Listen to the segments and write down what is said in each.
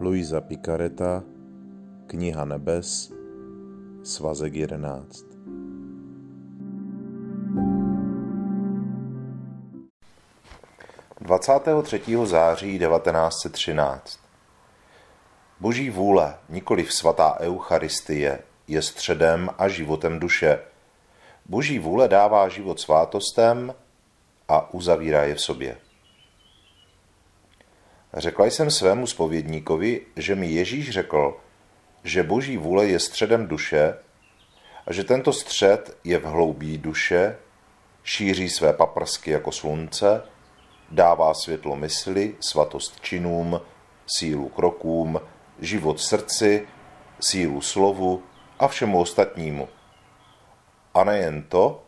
Luisa Picareta, Kniha nebes, svazek 11. Dvacátého třetího září 1913 Boží vůle, nikoli svatá Eucharistie, je středem a životem duše. Boží vůle dává život svátostem a uzavírá je v sobě. Řekla jsem svému spovědníkovi, že mi Ježíš řekl, že boží vůle je středem duše a že tento střed je v hloubí duše, šíří své paprsky jako slunce, dává světlo mysli, svatost činům, sílu krokům, život srdci, sílu slovu a všemu ostatnímu. A nejen to,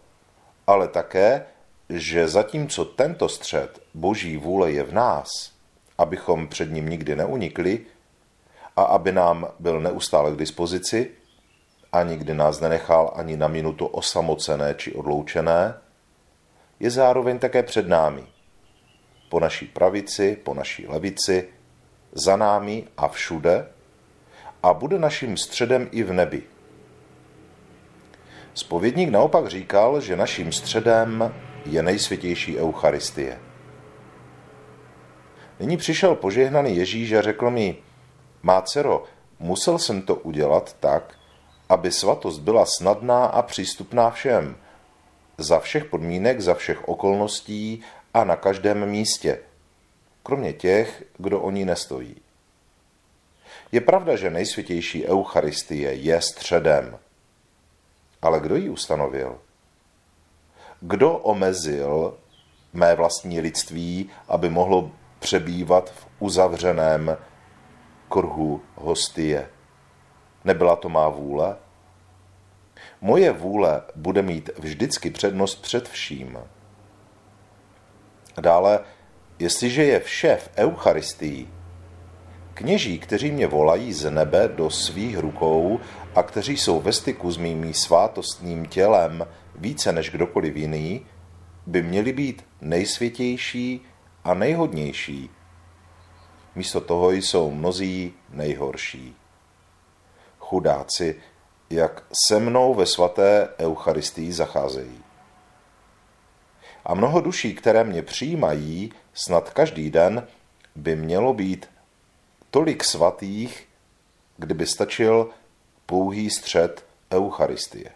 ale také, že zatímco tento střed boží vůle je v nás, abychom před ním nikdy neunikli a aby nám byl neustále k dispozici a nikdy nás nenechal ani na minutu osamocené či odloučené, je zároveň také před námi. Po naší pravici, po naší levici, za námi a všude a bude naším středem i v nebi. Spovědník naopak říkal, že naším středem je nejsvětější Eucharistie. Nyní přišel požehnaný Ježíš a řekl mi, má dcero, musel jsem to udělat tak, aby svatost byla snadná a přístupná všem, za všech podmínek, za všech okolností a na každém místě, kromě těch, kdo o ní nestojí. Je pravda, že nejsvětější Eucharistie je středem. Ale kdo ji ustanovil? Kdo omezil mé vlastní lidství, aby mohlo přebývat v uzavřeném kruhu hostie. Nebyla to má vůle? Moje vůle bude mít vždycky přednost před vším. Dále, jestliže je vše v Eucharistii, kněží, kteří mě volají z nebe do svých rukou a kteří jsou ve styku s mým svátostným tělem více než kdokoliv jiný, by měli být nejsvětější a nejhodnější. Místo toho jsou mnozí nejhorší. Chudáci, jak se mnou ve svaté Eucharistii zacházejí. A mnoho duší, které mě přijímají, snad každý den, by mělo být tolik svatých, kdyby stačil pouhý střed Eucharistie.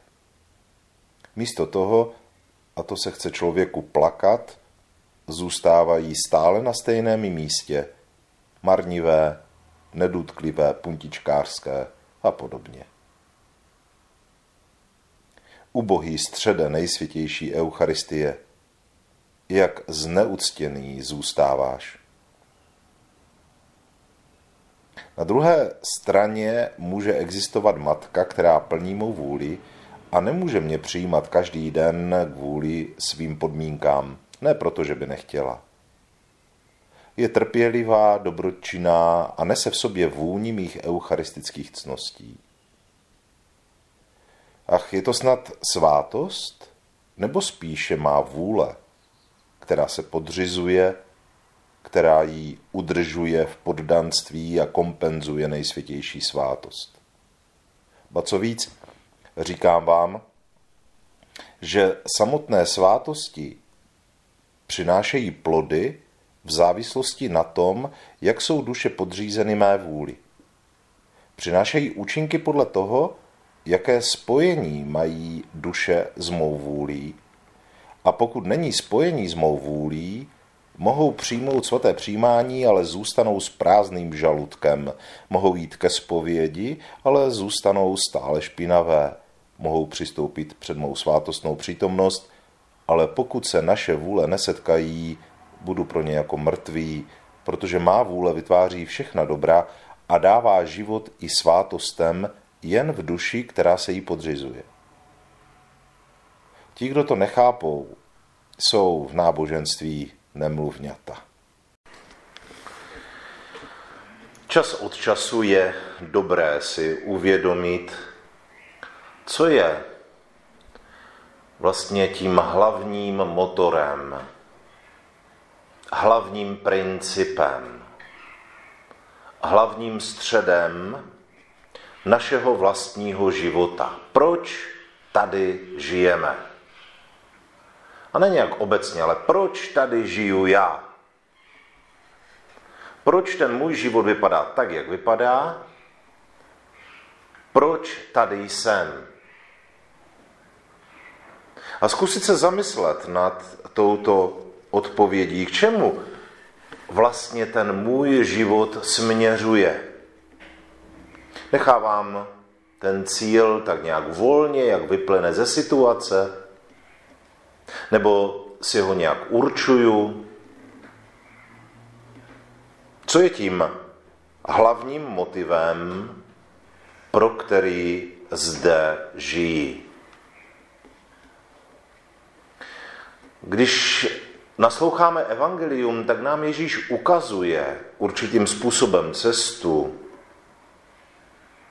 Místo toho, a to se chce člověku plakat, zůstávají stále na stejném místě, marnivé, nedůtklivé, puntičkářské a podobně. Ubohý střede nejsvětější Eucharistie, jak zneuctěný zůstáváš. Na druhé straně může existovat matka, která plní mou vůli a nemůže mě přijímat každý den kvůli svým podmínkám. Ne proto, že by nechtěla. Je trpělivá, dobročinná a nese v sobě vůni mých eucharistických cností. Ach, je to snad svátost? Nebo spíše má vůle, která se podřizuje, která ji udržuje v poddanství a kompenzuje nejsvětější svátost? Ba co víc, říkám vám, že samotné svátosti přinášejí plody v závislosti na tom, jak jsou duše podřízeny mé vůli. Přinášejí účinky podle toho, jaké spojení mají duše s mou vůlí a pokud není spojení s mou vůlí, mohou přijmout svaté přijímání, ale zůstanou s prázdným žaludkem. Mohou jít ke zpovědi, ale zůstanou stále špinavé. Mohou přistoupit před mou svátostnou přítomnost, ale pokud se naše vůle nesetkají, budu pro ně jako mrtvý, protože má vůle vytváří všechna dobra a dává život i svátostem jen v duši, která se jí podřizuje. Ti, kdo to nechápou, jsou v náboženství nemluvňata. Čas od času je dobré si uvědomit, co je vlastně tím hlavním motorem, hlavním principem, hlavním středem našeho vlastního života. Proč tady žijeme? A ne nějak obecně, ale proč tady žiju já? Proč ten můj život vypadá tak, jak vypadá? Proč tady jsem? A zkusit se zamyslet nad touto odpovědí, k čemu vlastně ten můj život směřuje. Nechávám ten cíl tak nějak volně, jak vyplyne ze situace, nebo si ho nějak určuju. Co je tím hlavním motivem, pro který zde žijí? Když nasloucháme evangelium, tak nám Ježíš ukazuje určitým způsobem cestu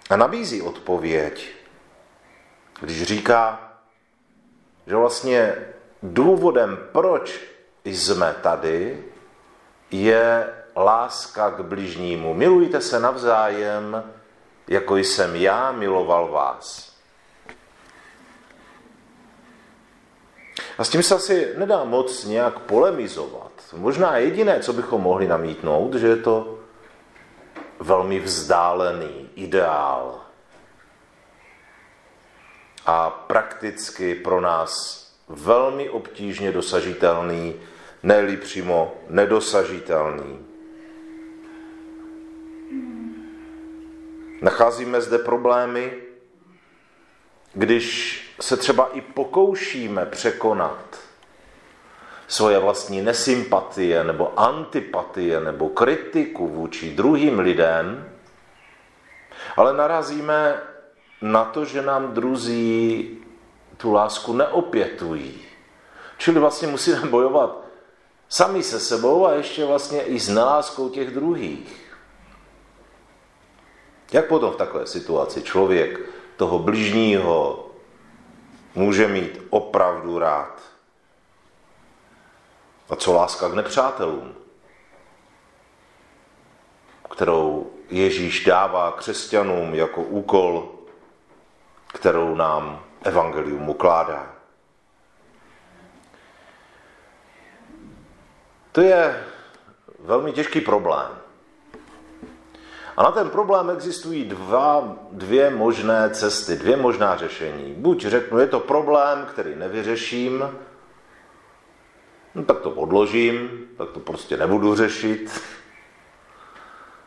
a nabízí odpověď, když říká, že vlastně důvodem, proč jsme tady, je láska k bližnímu. Milujte se navzájem, jako jsem já miloval vás. A s tím se asi nedá moc nějak polemizovat. Možná jediné, co bychom mohli namítnout, že je to velmi vzdálený ideál. A prakticky pro nás velmi obtížně dosažitelný, ne přímo nedosažitelný. Nacházíme zde problémy, když se třeba i pokoušíme překonat svoje vlastní nesympatie nebo antipatie nebo kritiku vůči druhým lidem, ale narazíme na to, že nám druzí tu lásku neopětují. Čili vlastně musíme bojovat sami se sebou a ještě vlastně i s neláskou těch druhých. Jak potom v takové situaci člověk toho bližního může mít opravdu rád? A co láska k nepřátelům, kterou Ježíš dává křesťanům jako úkol, kterou nám evangelium ukládá. To je velmi těžký problém. A na ten problém existují dva, dvě možné cesty, dvě možná řešení. Buď řeknu, je to problém, který nevyřeším, no, tak to odložím, tak to prostě nebudu řešit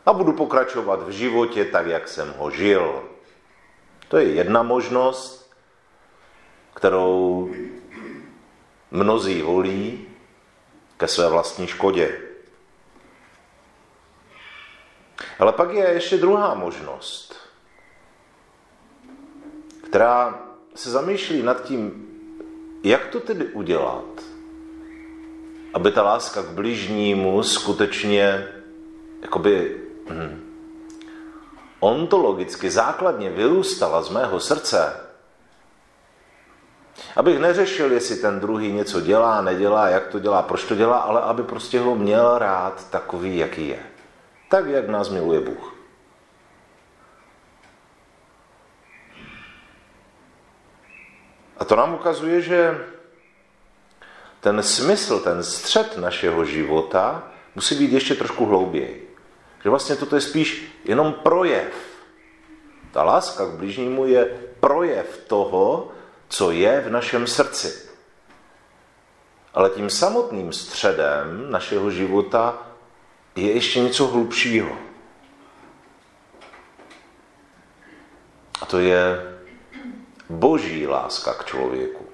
a budu pokračovat v životě tak, jak jsem ho žil. To je jedna možnost kterou mnozí volí ke své vlastní škodě. Ale pak je ještě druhá možnost, která se zamýšlí nad tím, jak to tedy udělat, aby ta láska k bližnímu skutečně jakoby hm, ontologicky základně vyrůstala z mého srdce Abych neřešil, jestli ten druhý něco dělá, nedělá, jak to dělá, proč to dělá, ale aby prostě ho měl rád takový, jaký je. Tak, jak nás miluje Bůh. A to nám ukazuje, že ten smysl, ten střed našeho života musí být ještě trošku hlouběji. Že vlastně toto je spíš jenom projev. Ta láska k blížnímu je projev toho, co je v našem srdci. Ale tím samotným středem našeho života je ještě něco hlubšího. A to je boží láska k člověku.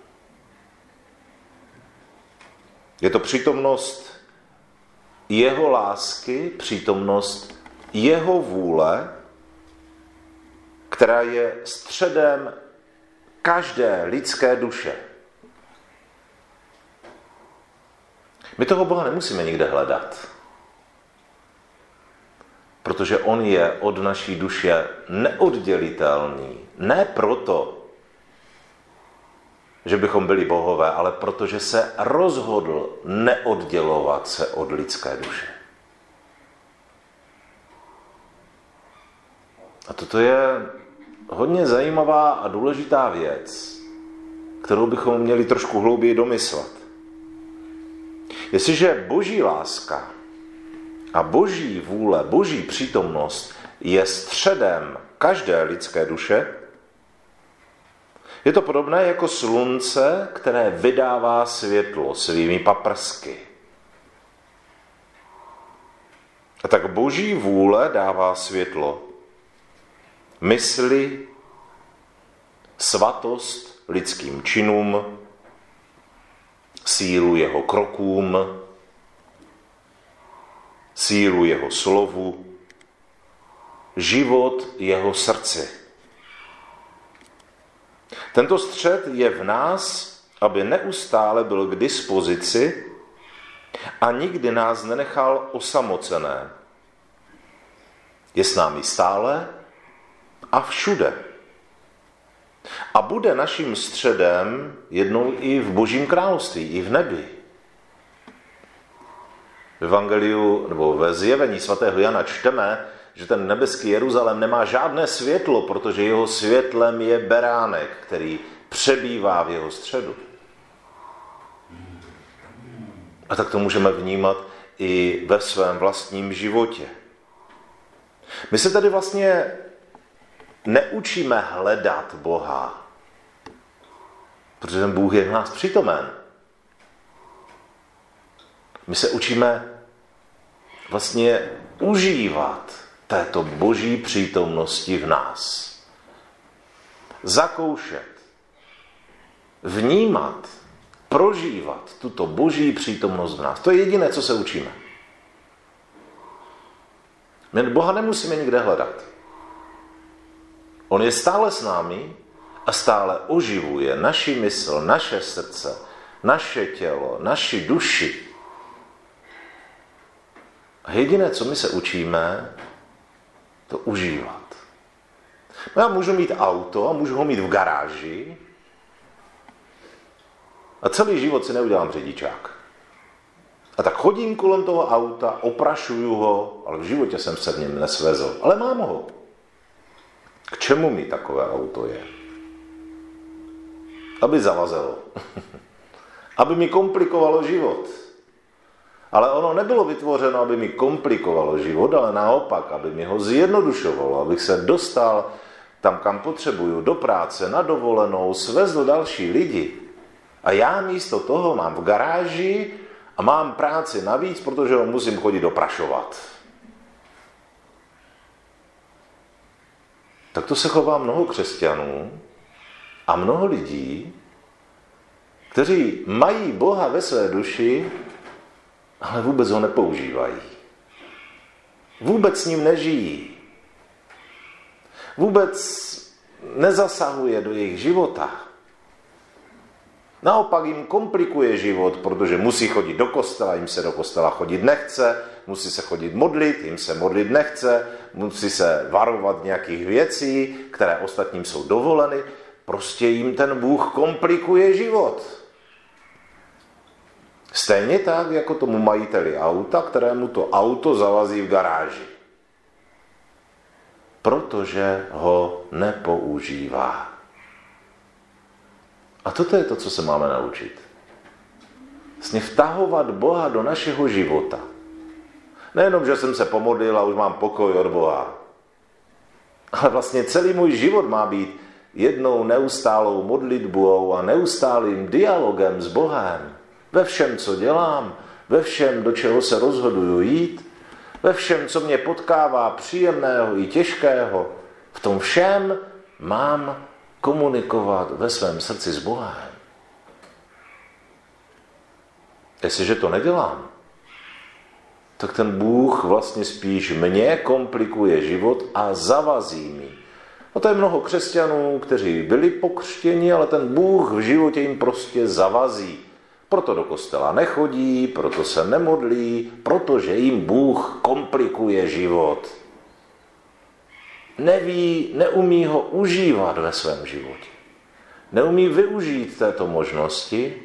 Je to přítomnost jeho lásky, přítomnost jeho vůle, která je středem každé lidské duše. My toho Boha nemusíme nikde hledat, protože On je od naší duše neoddělitelný. Ne proto, že bychom byli bohové, ale protože se rozhodl neoddělovat se od lidské duše. toto je hodně zajímavá a důležitá věc, kterou bychom měli trošku hlouběji domyslet. Jestliže boží láska a boží vůle, boží přítomnost je středem každé lidské duše, je to podobné jako slunce, které vydává světlo svými paprsky. A tak boží vůle dává světlo. Mysli, svatost lidským činům, sílu jeho krokům, sílu jeho slovu, život jeho srdci. Tento střed je v nás, aby neustále byl k dispozici a nikdy nás nenechal osamocené. Je s námi stále a všude. A bude naším středem jednou i v Božím království, i v nebi. V Evangeliu nebo ve zjevení svatého Jana čteme, že ten nebeský Jeruzalém nemá žádné světlo, protože jeho světlem je beránek, který přebývá v jeho středu. A tak to můžeme vnímat i ve svém vlastním životě. My se tady vlastně neučíme hledat Boha, protože ten Bůh je v nás přítomen. My se učíme vlastně užívat této boží přítomnosti v nás. Zakoušet, vnímat, prožívat tuto boží přítomnost v nás. To je jediné, co se učíme. My Boha nemusíme nikde hledat. On je stále s námi a stále oživuje naši mysl, naše srdce, naše tělo, naši duši. A jediné, co my se učíme, to užívat. No já můžu mít auto a můžu ho mít v garáži a celý život si neudělám řidičák. A tak chodím kolem toho auta, oprašuju ho, ale v životě jsem se v něm nesvezl. Ale mám ho. K čemu mi takové auto je? Aby zavazelo. aby mi komplikovalo život. Ale ono nebylo vytvořeno, aby mi komplikovalo život, ale naopak, aby mi ho zjednodušovalo, abych se dostal tam, kam potřebuju, do práce, na dovolenou, svezl další lidi. A já místo toho mám v garáži a mám práci navíc, protože ho musím chodit doprašovat. Tak to se chová mnoho křesťanů a mnoho lidí, kteří mají Boha ve své duši, ale vůbec ho nepoužívají. Vůbec s ním nežijí. Vůbec nezasahuje do jejich života. Naopak jim komplikuje život, protože musí chodit do kostela, jim se do kostela chodit nechce, musí se chodit modlit, jim se modlit nechce, musí se varovat nějakých věcí, které ostatním jsou dovoleny. Prostě jim ten Bůh komplikuje život. Stejně tak, jako tomu majiteli auta, kterému to auto zavazí v garáži. Protože ho nepoužívá. A toto je to, co se máme naučit. Vlastně vtahovat Boha do našeho života. Nejenom, že jsem se pomodlil a už mám pokoj od Boha. Ale vlastně celý můj život má být jednou neustálou modlitbou a neustálým dialogem s Bohem. Ve všem, co dělám, ve všem, do čeho se rozhoduju jít, ve všem, co mě potkává příjemného i těžkého, v tom všem mám komunikovat ve svém srdci s Bohem. Jestliže to nedělám, tak ten Bůh vlastně spíš mě komplikuje život a zavazí mi. A to je mnoho křesťanů, kteří byli pokřtěni, ale ten Bůh v životě jim prostě zavazí. Proto do kostela nechodí, proto se nemodlí, protože jim Bůh komplikuje život. Neví, neumí ho užívat ve svém životě. Neumí využít této možnosti.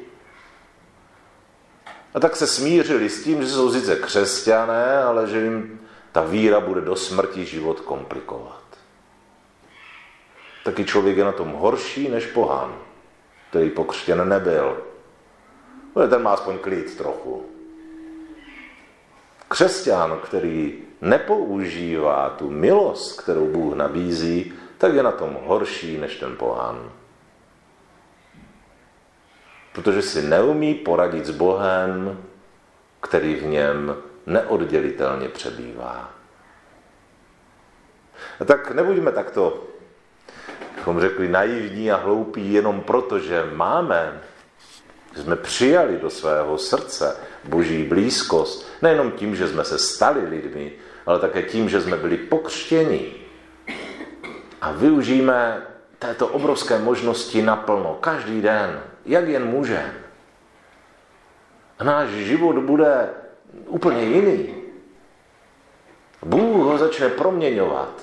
A tak se smířili s tím, že jsou sice křesťané, ale že jim ta víra bude do smrti život komplikovat. taky člověk je na tom horší než pohán, který pokřtěn nebyl. No, ten má aspoň klid trochu. Křesťan, který nepoužívá tu milost, kterou Bůh nabízí, tak je na tom horší než ten pohán. Protože si neumí poradit s Bohem, který v něm neoddělitelně přebývá. A tak nebuďme takto, bychom řekli, naivní a hloupí jenom proto, že máme, že jsme přijali do svého srdce boží blízkost, nejenom tím, že jsme se stali lidmi, ale také tím, že jsme byli pokřtěni. A využijeme této obrovské možnosti naplno, každý den, jak jen můžeme. A náš život bude úplně jiný. Bůh ho začne proměňovat.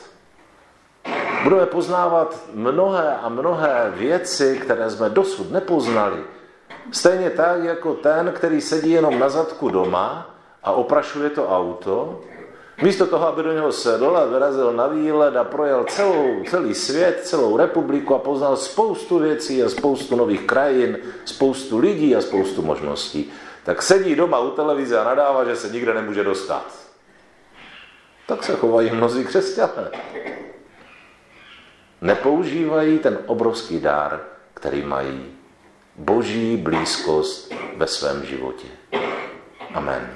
Budeme poznávat mnohé a mnohé věci, které jsme dosud nepoznali. Stejně tak, jako ten, který sedí jenom na zadku doma a oprašuje to auto, místo toho, aby do něho sedl a vyrazil na výlet a projel celou, celý svět, celou republiku a poznal spoustu věcí a spoustu nových krajin, spoustu lidí a spoustu možností, tak sedí doma u televize a nadává, že se nikde nemůže dostat. Tak se chovají mnozí křesťané. Nepoužívají ten obrovský dár, který mají boží blízkost ve svém životě. Amen.